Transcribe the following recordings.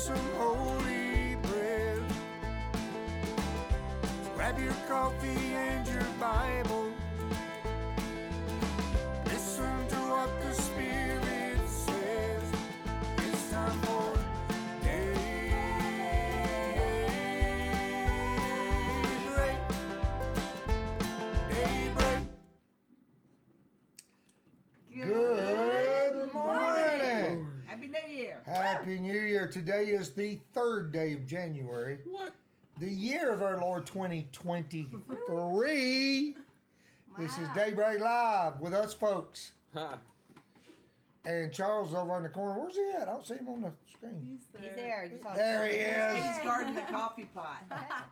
some holy bread. Grab your coffee and your Bible. Happy New Year. Today is the third day of January. What? The year of our Lord 2023. This is Daybreak Live with us folks. Ha. And Charles over in the corner. Where's he at? I don't see him on the screen. He's there. You saw There he is. He's is. guarding the coffee pot.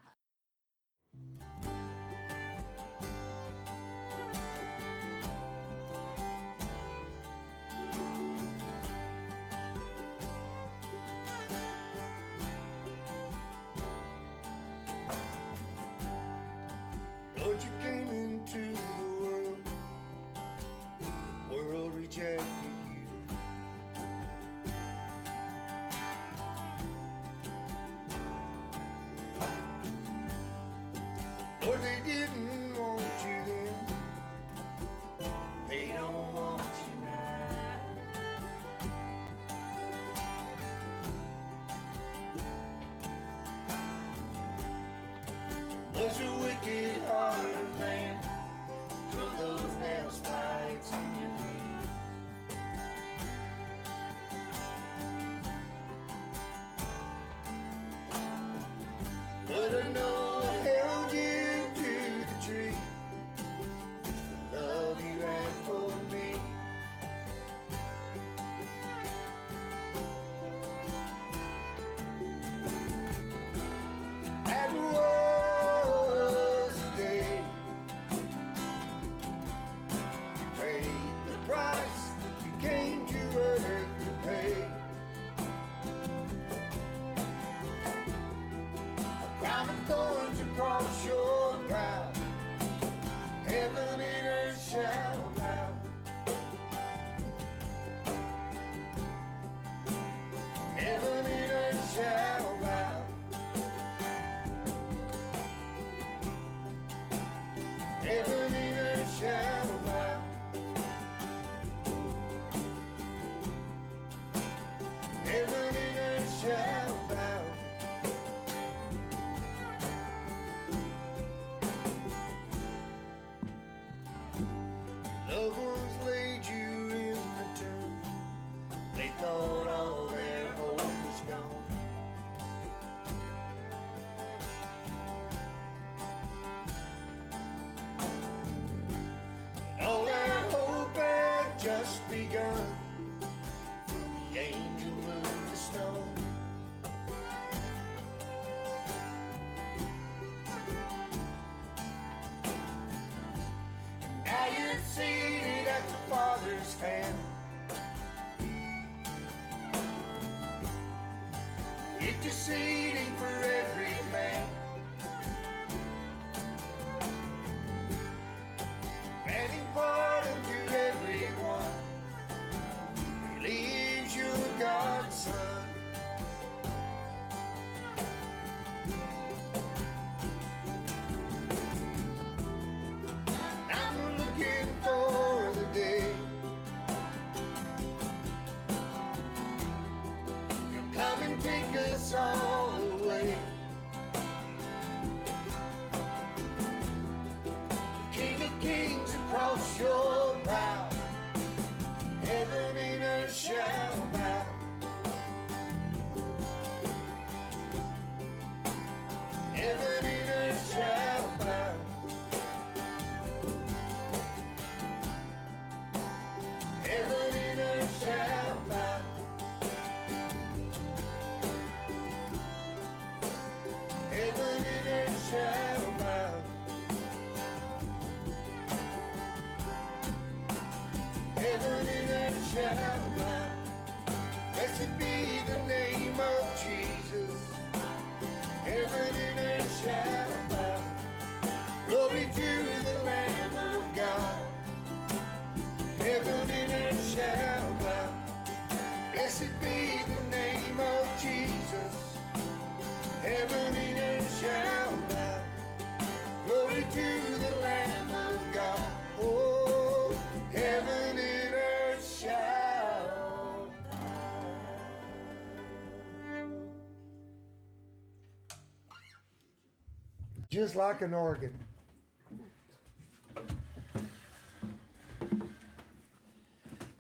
just like an organ.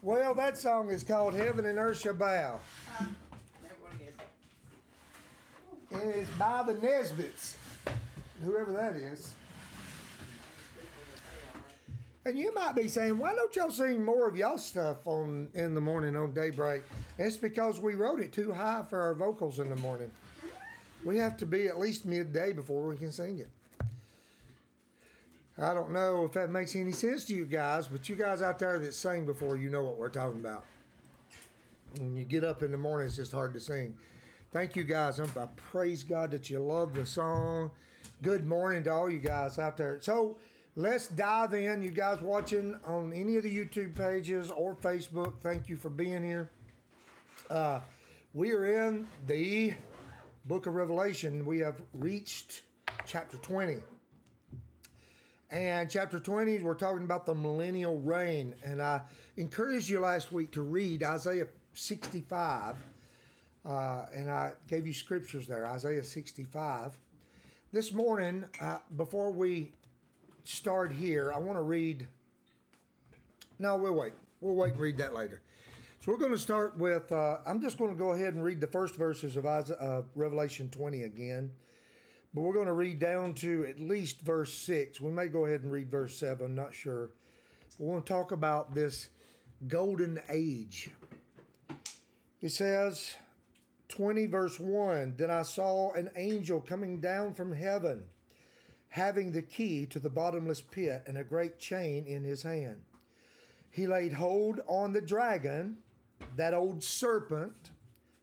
Well, that song is called Heaven and Earth Shall Bow. And it's by the Nesbits, whoever that is. And you might be saying, why don't y'all sing more of y'all stuff on in the morning on daybreak? It's because we wrote it too high for our vocals in the morning. We have to be at least midday before we can sing it. I don't know if that makes any sense to you guys, but you guys out there that sing before, you know what we're talking about. When you get up in the morning, it's just hard to sing. Thank you guys. I'm- praise God that you love the song. Good morning to all you guys out there. So let's dive in. You guys watching on any of the YouTube pages or Facebook, thank you for being here. Uh, we are in the book of Revelation. We have reached chapter 20. And chapter 20, we're talking about the millennial reign. And I encouraged you last week to read Isaiah 65. Uh, and I gave you scriptures there, Isaiah 65. This morning, uh, before we start here, I want to read. No, we'll wait. We'll wait and read that later. So we're going to start with. Uh, I'm just going to go ahead and read the first verses of Isaiah, uh, Revelation 20 again. But we're going to read down to at least verse 6. We may go ahead and read verse 7, I'm not sure. We want to talk about this golden age. It says, 20 verse 1 Then I saw an angel coming down from heaven, having the key to the bottomless pit and a great chain in his hand. He laid hold on the dragon, that old serpent,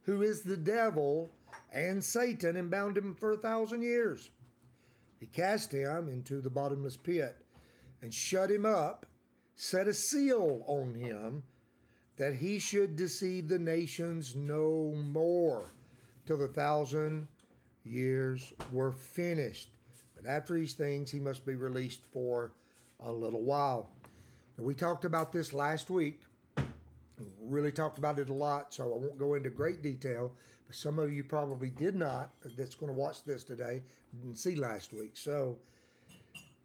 who is the devil and Satan, and bound him for a thousand years. He cast him into the bottomless pit and shut him up, set a seal on him that he should deceive the nations no more till the thousand years were finished. But after these things, he must be released for a little while. We talked about this last week. Really talked about it a lot, so I won't go into great detail. But some of you probably did not, that's going to watch this today, didn't see last week. So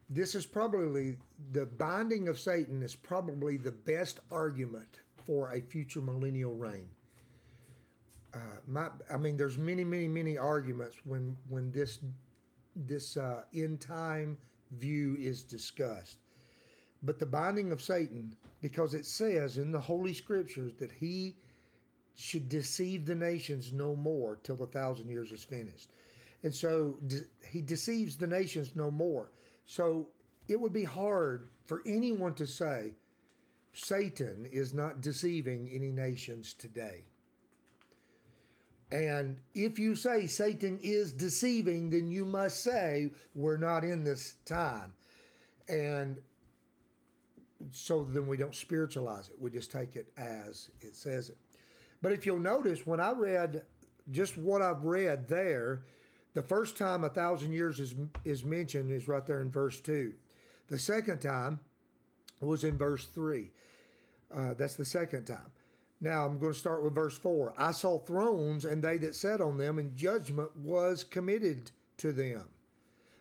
this is probably the binding of Satan is probably the best argument for a future millennial reign. Uh, my, I mean, there's many, many, many arguments when when this this uh, end time view is discussed. But the binding of Satan, because it says in the Holy Scriptures that he should deceive the nations no more till the thousand years is finished. And so de- he deceives the nations no more. So it would be hard for anyone to say Satan is not deceiving any nations today. And if you say Satan is deceiving, then you must say we're not in this time. And so then we don't spiritualize it. We just take it as it says it. But if you'll notice, when I read just what I've read there, the first time a thousand years is is mentioned is right there in verse two. The second time was in verse three. Uh, that's the second time. Now I'm going to start with verse four. I saw thrones, and they that sat on them, and judgment was committed to them.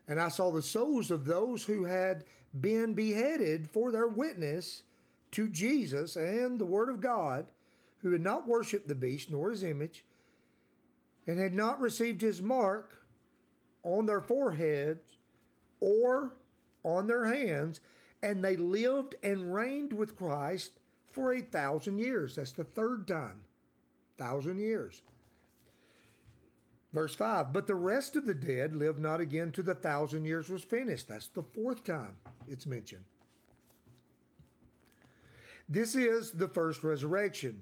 And I saw the souls of those who had been beheaded for their witness to Jesus and the Word of God, who had not worshipped the beast nor his image, and had not received his mark on their foreheads or on their hands, and they lived and reigned with Christ for a thousand years. That's the third time. Thousand years. Verse 5 But the rest of the dead lived not again till the thousand years was finished. That's the fourth time it's mentioned. This is the first resurrection.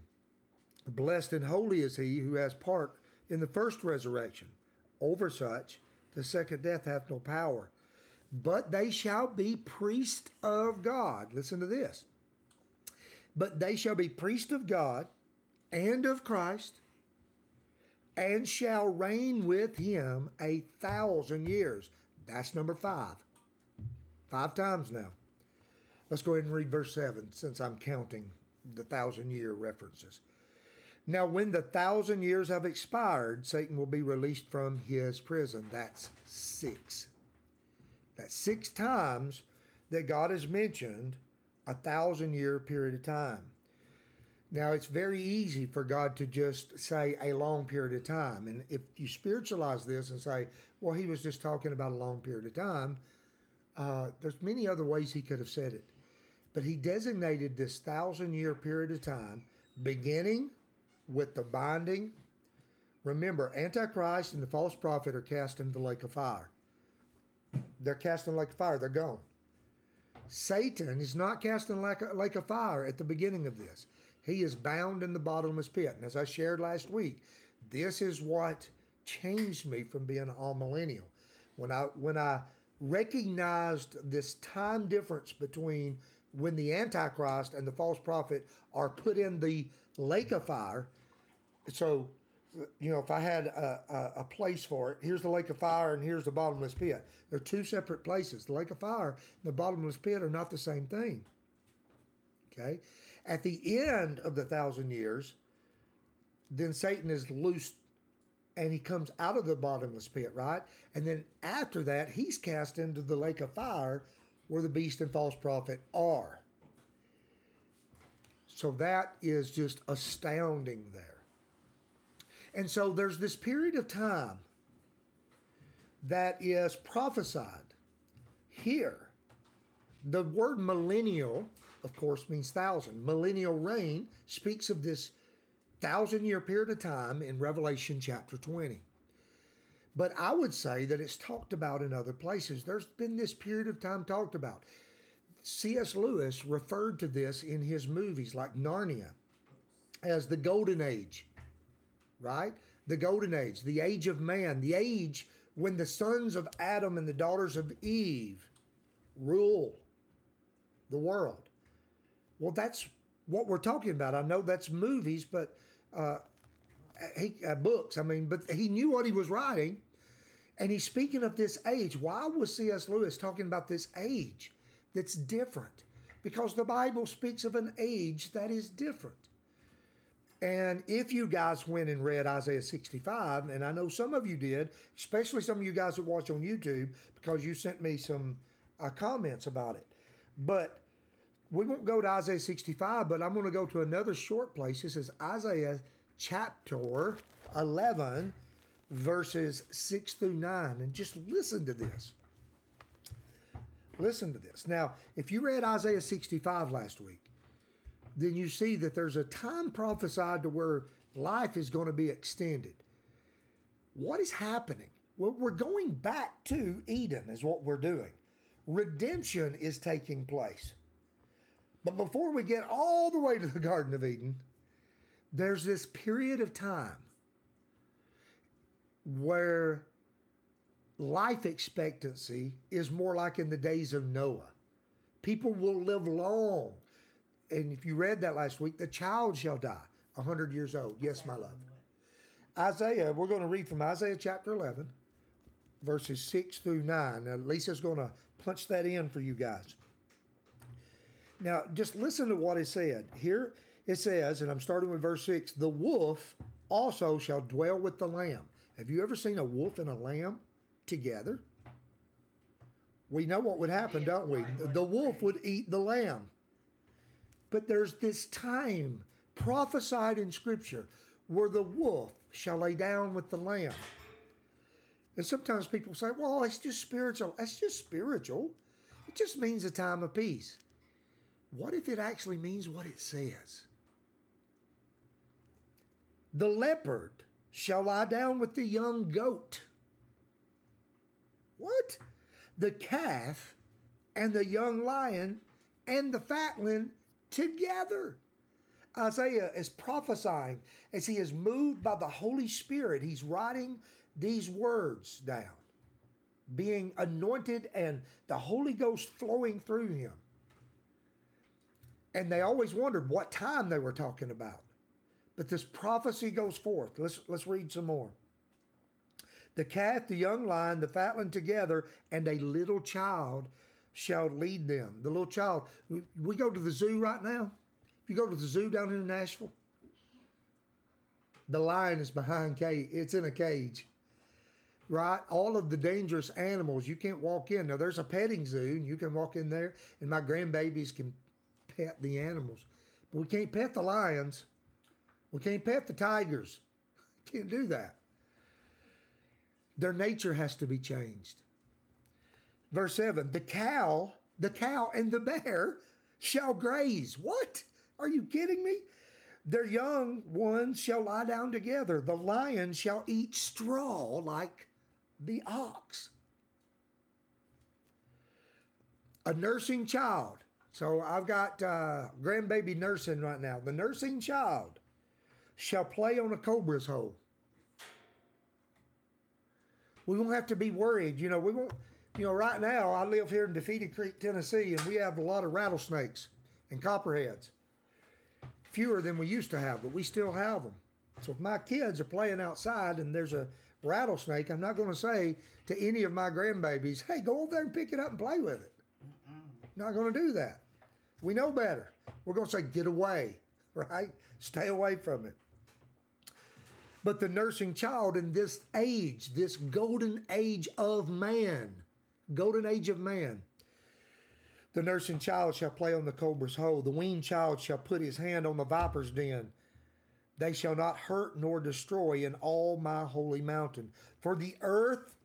Blessed and holy is he who has part in the first resurrection. Over such, the second death hath no power. But they shall be priests of God. Listen to this. But they shall be priests of God and of Christ, and shall reign with him a thousand years. That's number five. Five times now. Let's go ahead and read verse 7 since I'm counting the thousand year references. Now, when the thousand years have expired, Satan will be released from his prison. That's six. That's six times that God has mentioned a thousand year period of time. Now, it's very easy for God to just say a long period of time. And if you spiritualize this and say, well, he was just talking about a long period of time, uh, there's many other ways he could have said it. But he designated this thousand year period of time, beginning with the binding. Remember, Antichrist and the false prophet are cast into the lake of fire. They're cast in the lake of fire, they're gone. Satan is not cast in a lake of fire at the beginning of this. He is bound in the bottomless pit. And as I shared last week, this is what changed me from being amillennial. When I when I recognized this time difference between when the Antichrist and the false prophet are put in the lake of fire. So, you know, if I had a, a, a place for it, here's the lake of fire and here's the bottomless pit. They're two separate places. The lake of fire and the bottomless pit are not the same thing. Okay. At the end of the thousand years, then Satan is loosed and he comes out of the bottomless pit, right? And then after that, he's cast into the lake of fire where the beast and false prophet are. So that is just astounding there. And so there's this period of time that is prophesied here. The word millennial, of course, means thousand. Millennial reign speaks of this thousand year period of time in Revelation chapter 20. But I would say that it's talked about in other places. There's been this period of time talked about. C.S. Lewis referred to this in his movies like Narnia as the golden age, right? The golden age, the age of man, the age when the sons of Adam and the daughters of Eve rule the world. Well, that's what we're talking about. I know that's movies, but uh, he, uh, books. I mean, but he knew what he was writing, and he's speaking of this age. Why was C.S. Lewis talking about this age that's different? Because the Bible speaks of an age that is different. And if you guys went and read Isaiah 65, and I know some of you did, especially some of you guys that watch on YouTube, because you sent me some uh, comments about it. But we won't go to Isaiah 65, but I'm going to go to another short place. This is Isaiah chapter 11, verses 6 through 9. And just listen to this. Listen to this. Now, if you read Isaiah 65 last week, then you see that there's a time prophesied to where life is going to be extended. What is happening? Well, we're going back to Eden, is what we're doing. Redemption is taking place. But before we get all the way to the Garden of Eden, there's this period of time where life expectancy is more like in the days of Noah. People will live long. And if you read that last week, the child shall die 100 years old. Yes, my love. Isaiah, we're going to read from Isaiah chapter 11, verses 6 through 9. Now, Lisa's going to punch that in for you guys. Now, just listen to what it said. Here it says, and I'm starting with verse 6 the wolf also shall dwell with the lamb. Have you ever seen a wolf and a lamb together? We know what would happen, don't we? The wolf would eat the lamb. But there's this time prophesied in Scripture where the wolf shall lay down with the lamb. And sometimes people say, well, it's just spiritual. That's just spiritual. It just means a time of peace. What if it actually means what it says? The leopard shall lie down with the young goat. What? The calf and the young lion and the fatling together. Isaiah is prophesying as he is moved by the Holy Spirit. He's writing these words down, being anointed and the Holy Ghost flowing through him. And they always wondered what time they were talking about. But this prophecy goes forth. Let's, let's read some more. The calf, the young lion, the fatling together, and a little child shall lead them. The little child. We, go to the zoo right now. If you go to the zoo down in Nashville, the lion is behind cage. It's in a cage. right? All of the dangerous animals you can't walk in. Now there's a petting zoo, and you can walk in there, and my grandbabies can pet the animals, but we can't pet the lions. We can't pet the tigers. Can't do that. Their nature has to be changed. Verse 7 The cow, the cow and the bear shall graze. What? Are you kidding me? Their young ones shall lie down together. The lion shall eat straw like the ox. A nursing child. So I've got uh, grandbaby nursing right now. The nursing child shall play on a cobra's hole. We won't have to be worried. You know, we won't, you know, right now I live here in Defeated Creek, Tennessee, and we have a lot of rattlesnakes and copperheads. Fewer than we used to have, but we still have them. So if my kids are playing outside and there's a rattlesnake, I'm not going to say to any of my grandbabies, hey, go over there and pick it up and play with it. Not going to do that. We know better. We're going to say, get away, right? Stay away from it. But the nursing child in this age, this golden age of man, golden age of man, the nursing child shall play on the cobra's hole. The weaned child shall put his hand on the viper's den. They shall not hurt nor destroy in all my holy mountain. For the earth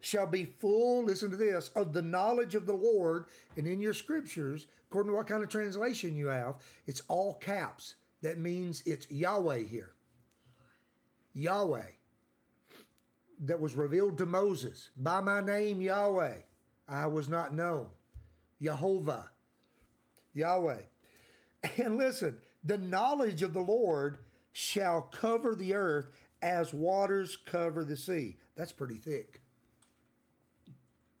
shall be full, listen to this, of the knowledge of the Lord. And in your scriptures, according to what kind of translation you have, it's all caps. That means it's Yahweh here. Yahweh. That was revealed to Moses. By my name, Yahweh, I was not known. Jehovah. Yahweh. And listen, the knowledge of the Lord shall cover the earth as waters cover the sea. That's pretty thick.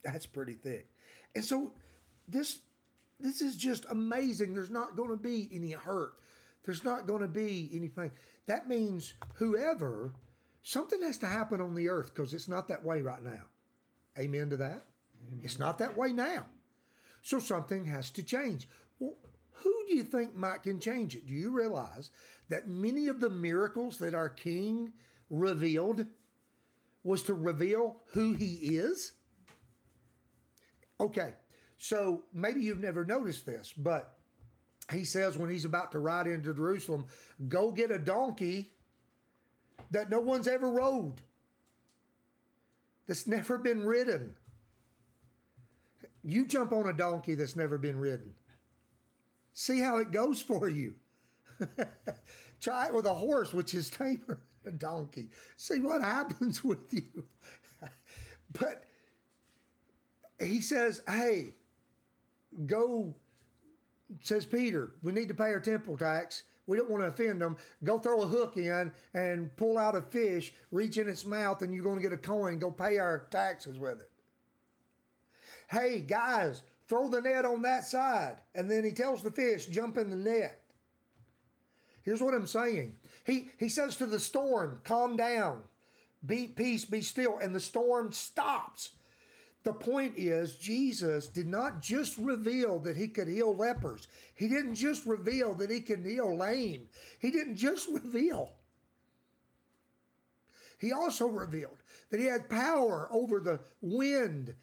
That's pretty thick. And so this this is just amazing. There's not going to be any hurt. There's not going to be anything. That means whoever something has to happen on the earth because it's not that way right now. Amen to that. It's not that way now. So something has to change. Well, who do you think might can change it? Do you realize that many of the miracles that our king revealed was to reveal who he is? Okay, so maybe you've never noticed this, but he says when he's about to ride into Jerusalem, go get a donkey that no one's ever rode, that's never been ridden. You jump on a donkey that's never been ridden. See how it goes for you. Try it with a horse, which is tamer than a donkey. See what happens with you. but he says, hey, go, says Peter, we need to pay our temple tax. We don't want to offend them. Go throw a hook in and pull out a fish, reach in its mouth, and you're going to get a coin. Go pay our taxes with it. Hey, guys, throw the net on that side. And then he tells the fish, jump in the net. Here's what I'm saying. He, he says to the storm, calm down, be peace, be still. And the storm stops. The point is, Jesus did not just reveal that he could heal lepers. He didn't just reveal that he could heal lame. He didn't just reveal. He also revealed that he had power over the wind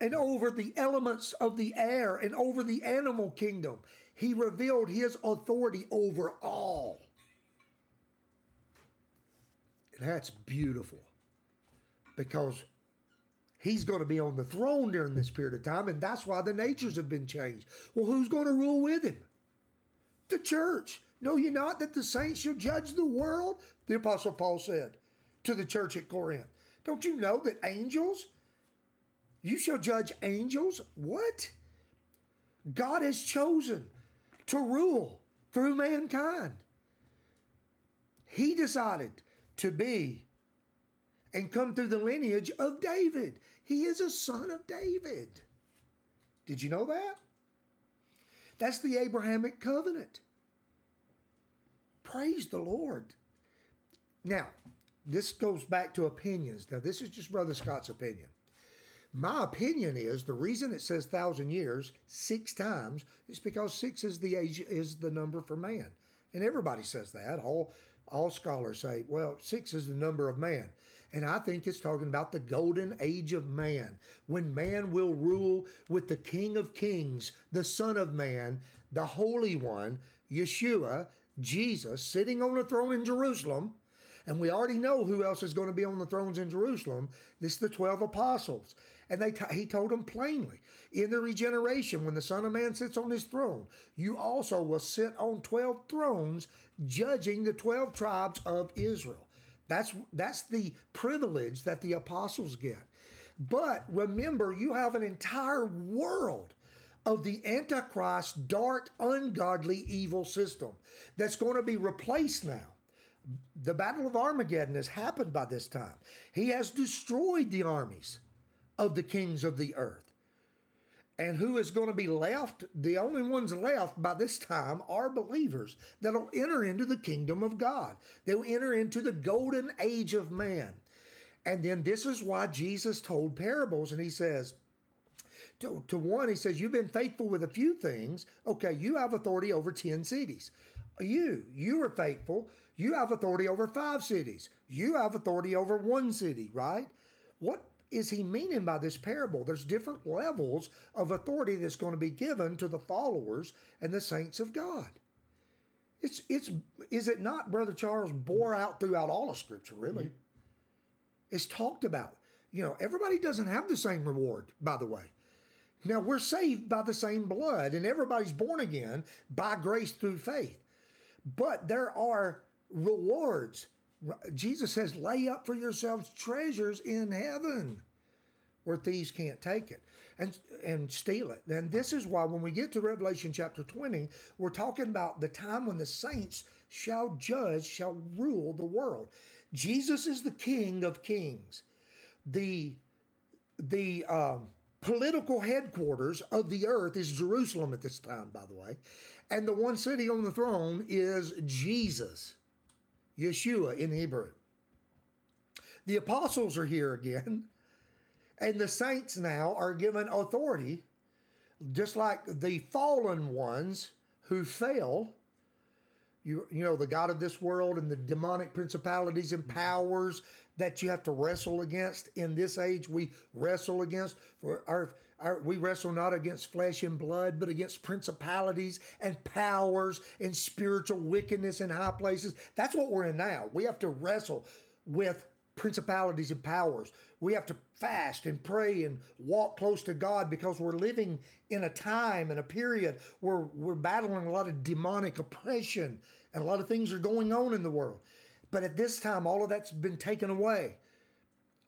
and over the elements of the air and over the animal kingdom. He revealed his authority over all. And that's beautiful because he's going to be on the throne during this period of time, and that's why the natures have been changed. Well, who's going to rule with him? The church. Know ye not that the saints shall judge the world? The Apostle Paul said to the church at Corinth. Don't you know that angels you shall judge angels? What? God has chosen to rule through mankind. He decided to be and come through the lineage of David. He is a son of David. Did you know that? That's the Abrahamic covenant. Praise the Lord. Now, this goes back to opinions. Now, this is just Brother Scott's opinion. My opinion is the reason it says thousand years six times is because six is the age is the number for man, and everybody says that. All all scholars say, well, six is the number of man, And I think it's talking about the golden age of man, when man will rule with the King of Kings, the Son of Man, the Holy One, Yeshua, Jesus, sitting on the throne in Jerusalem. And we already know who else is going to be on the thrones in Jerusalem. This is the 12 apostles. And they t- he told them plainly in the regeneration, when the Son of Man sits on his throne, you also will sit on 12 thrones, judging the 12 tribes of Israel. That's, that's the privilege that the apostles get. But remember, you have an entire world of the Antichrist, dark, ungodly, evil system that's going to be replaced now. The Battle of Armageddon has happened by this time. He has destroyed the armies of the kings of the earth. And who is going to be left? The only ones left by this time are believers that'll enter into the kingdom of God. They'll enter into the golden age of man. And then this is why Jesus told parables. And he says, to, to one, he says, You've been faithful with a few things. Okay, you have authority over 10 cities. You, you are faithful. You have authority over five cities. You have authority over one city, right? What is he meaning by this parable? There's different levels of authority that's going to be given to the followers and the saints of God. It's it's is it not, Brother Charles, bore out throughout all of Scripture, really? Mm-hmm. It's talked about. You know, everybody doesn't have the same reward, by the way. Now we're saved by the same blood, and everybody's born again by grace through faith. But there are rewards. Jesus says, lay up for yourselves treasures in heaven where thieves can't take it and, and steal it. And this is why when we get to Revelation chapter 20, we're talking about the time when the saints shall judge, shall rule the world. Jesus is the King of kings. The, the, um, political headquarters of the earth is Jerusalem at this time, by the way. And the one sitting on the throne is Jesus, Yeshua in Hebrew. The apostles are here again, and the saints now are given authority, just like the fallen ones who fell. You, you know, the God of this world and the demonic principalities and mm-hmm. powers that you have to wrestle against in this age. We wrestle against for our, our we wrestle not against flesh and blood, but against principalities and powers and spiritual wickedness in high places. That's what we're in now. We have to wrestle with principalities and powers. We have to fast and pray and walk close to God because we're living in a time and a period where we're battling a lot of demonic oppression and a lot of things are going on in the world. But at this time, all of that's been taken away.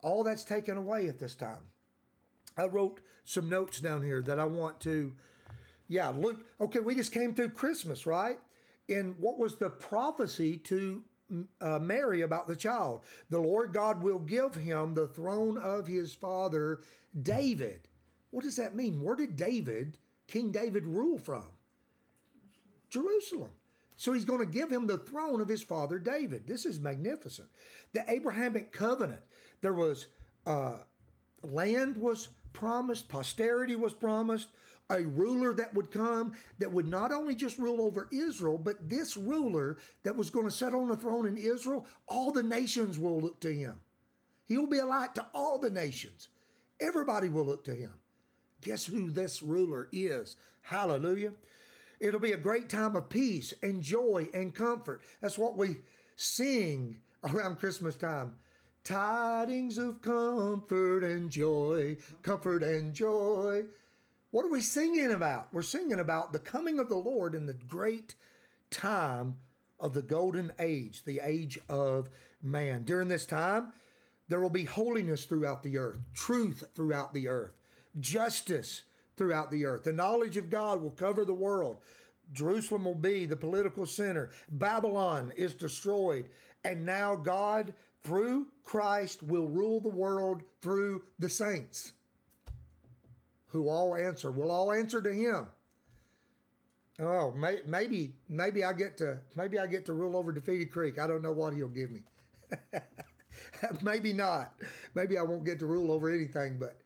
All that's taken away at this time. I wrote some notes down here that I want to, yeah, look. Okay, we just came through Christmas, right? And what was the prophecy to uh, Mary about the child? The Lord God will give him the throne of his father David. What does that mean? Where did David, King David, rule from? Jerusalem. So he's going to give him the throne of his father David. This is magnificent. The Abrahamic covenant, there was uh, land was promised, posterity was promised, a ruler that would come that would not only just rule over Israel, but this ruler that was going to sit on the throne in Israel, all the nations will look to him. He will be a light to all the nations. Everybody will look to him. Guess who this ruler is? Hallelujah. It'll be a great time of peace and joy and comfort. That's what we sing around Christmas time. Tidings of comfort and joy, comfort and joy. What are we singing about? We're singing about the coming of the Lord in the great time of the golden age, the age of man. During this time, there will be holiness throughout the earth, truth throughout the earth, justice throughout the earth. The knowledge of God will cover the world. Jerusalem will be the political center. Babylon is destroyed. And now God, through Christ, will rule the world through the saints who all answer. We'll all answer to him. Oh, may, maybe, maybe I get to, maybe I get to rule over Defeated Creek. I don't know what he'll give me. maybe not. Maybe I won't get to rule over anything, but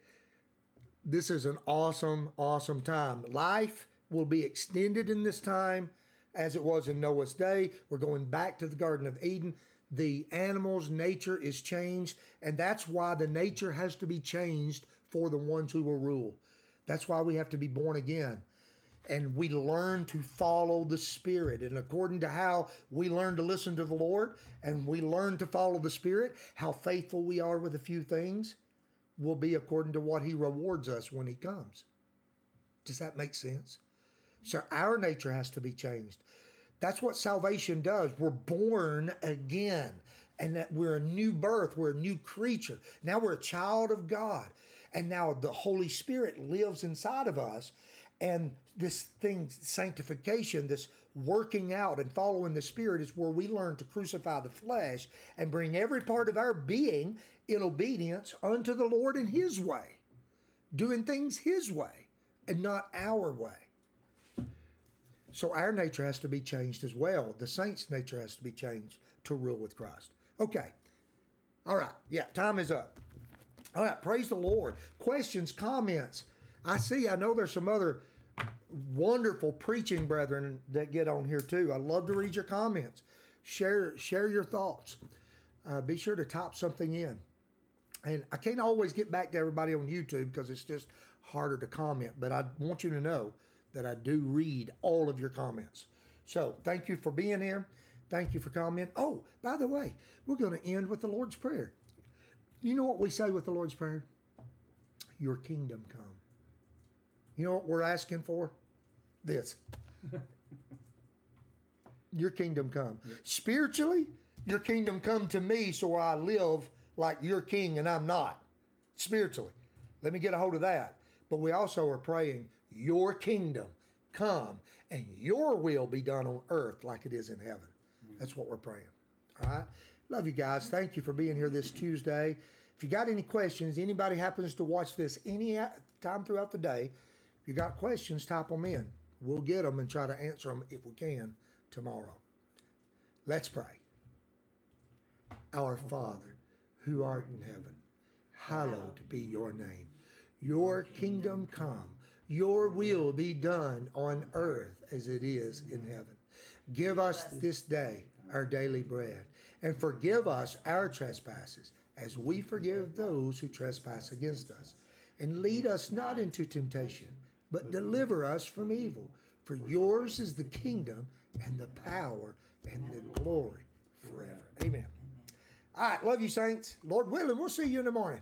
this is an awesome, awesome time. Life will be extended in this time as it was in Noah's day. We're going back to the Garden of Eden. The animal's nature is changed, and that's why the nature has to be changed for the ones who will rule. That's why we have to be born again. And we learn to follow the Spirit. And according to how we learn to listen to the Lord and we learn to follow the Spirit, how faithful we are with a few things will be according to what He rewards us when He comes. Does that make sense? So our nature has to be changed. That's what salvation does. We're born again, and that we're a new birth. We're a new creature. Now we're a child of God, and now the Holy Spirit lives inside of us. And this thing, sanctification, this working out and following the Spirit, is where we learn to crucify the flesh and bring every part of our being in obedience unto the Lord in His way, doing things His way and not our way. So our nature has to be changed as well. The saints' nature has to be changed to rule with Christ. Okay. All right. Yeah, time is up. All right. Praise the Lord. Questions, comments. I see, I know there's some other wonderful preaching brethren that get on here too. I love to read your comments. Share share your thoughts. Uh, be sure to type something in. And I can't always get back to everybody on YouTube because it's just harder to comment. But I want you to know that I do read all of your comments. So thank you for being here. Thank you for commenting. Oh, by the way, we're going to end with the Lord's Prayer. You know what we say with the Lord's Prayer? Your kingdom come. You know what we're asking for? This. your kingdom come. Spiritually, your kingdom come to me so I live like your king and I'm not. Spiritually. Let me get a hold of that. But we also are praying, your kingdom come and your will be done on earth like it is in heaven. That's what we're praying. All right. Love you guys. Thank you for being here this Tuesday. If you got any questions, anybody happens to watch this any time throughout the day, if you got questions, type them in. We'll get them and try to answer them if we can tomorrow. Let's pray. Our Father, who art in heaven, hallowed be your name. Your kingdom come, your will be done on earth as it is in heaven. Give us this day our daily bread, and forgive us our trespasses, as we forgive those who trespass against us. And lead us not into temptation, but deliver us from evil. For yours is the kingdom, and the power, and the glory forever. Amen. All right, love you, saints. Lord willing, we'll see you in the morning.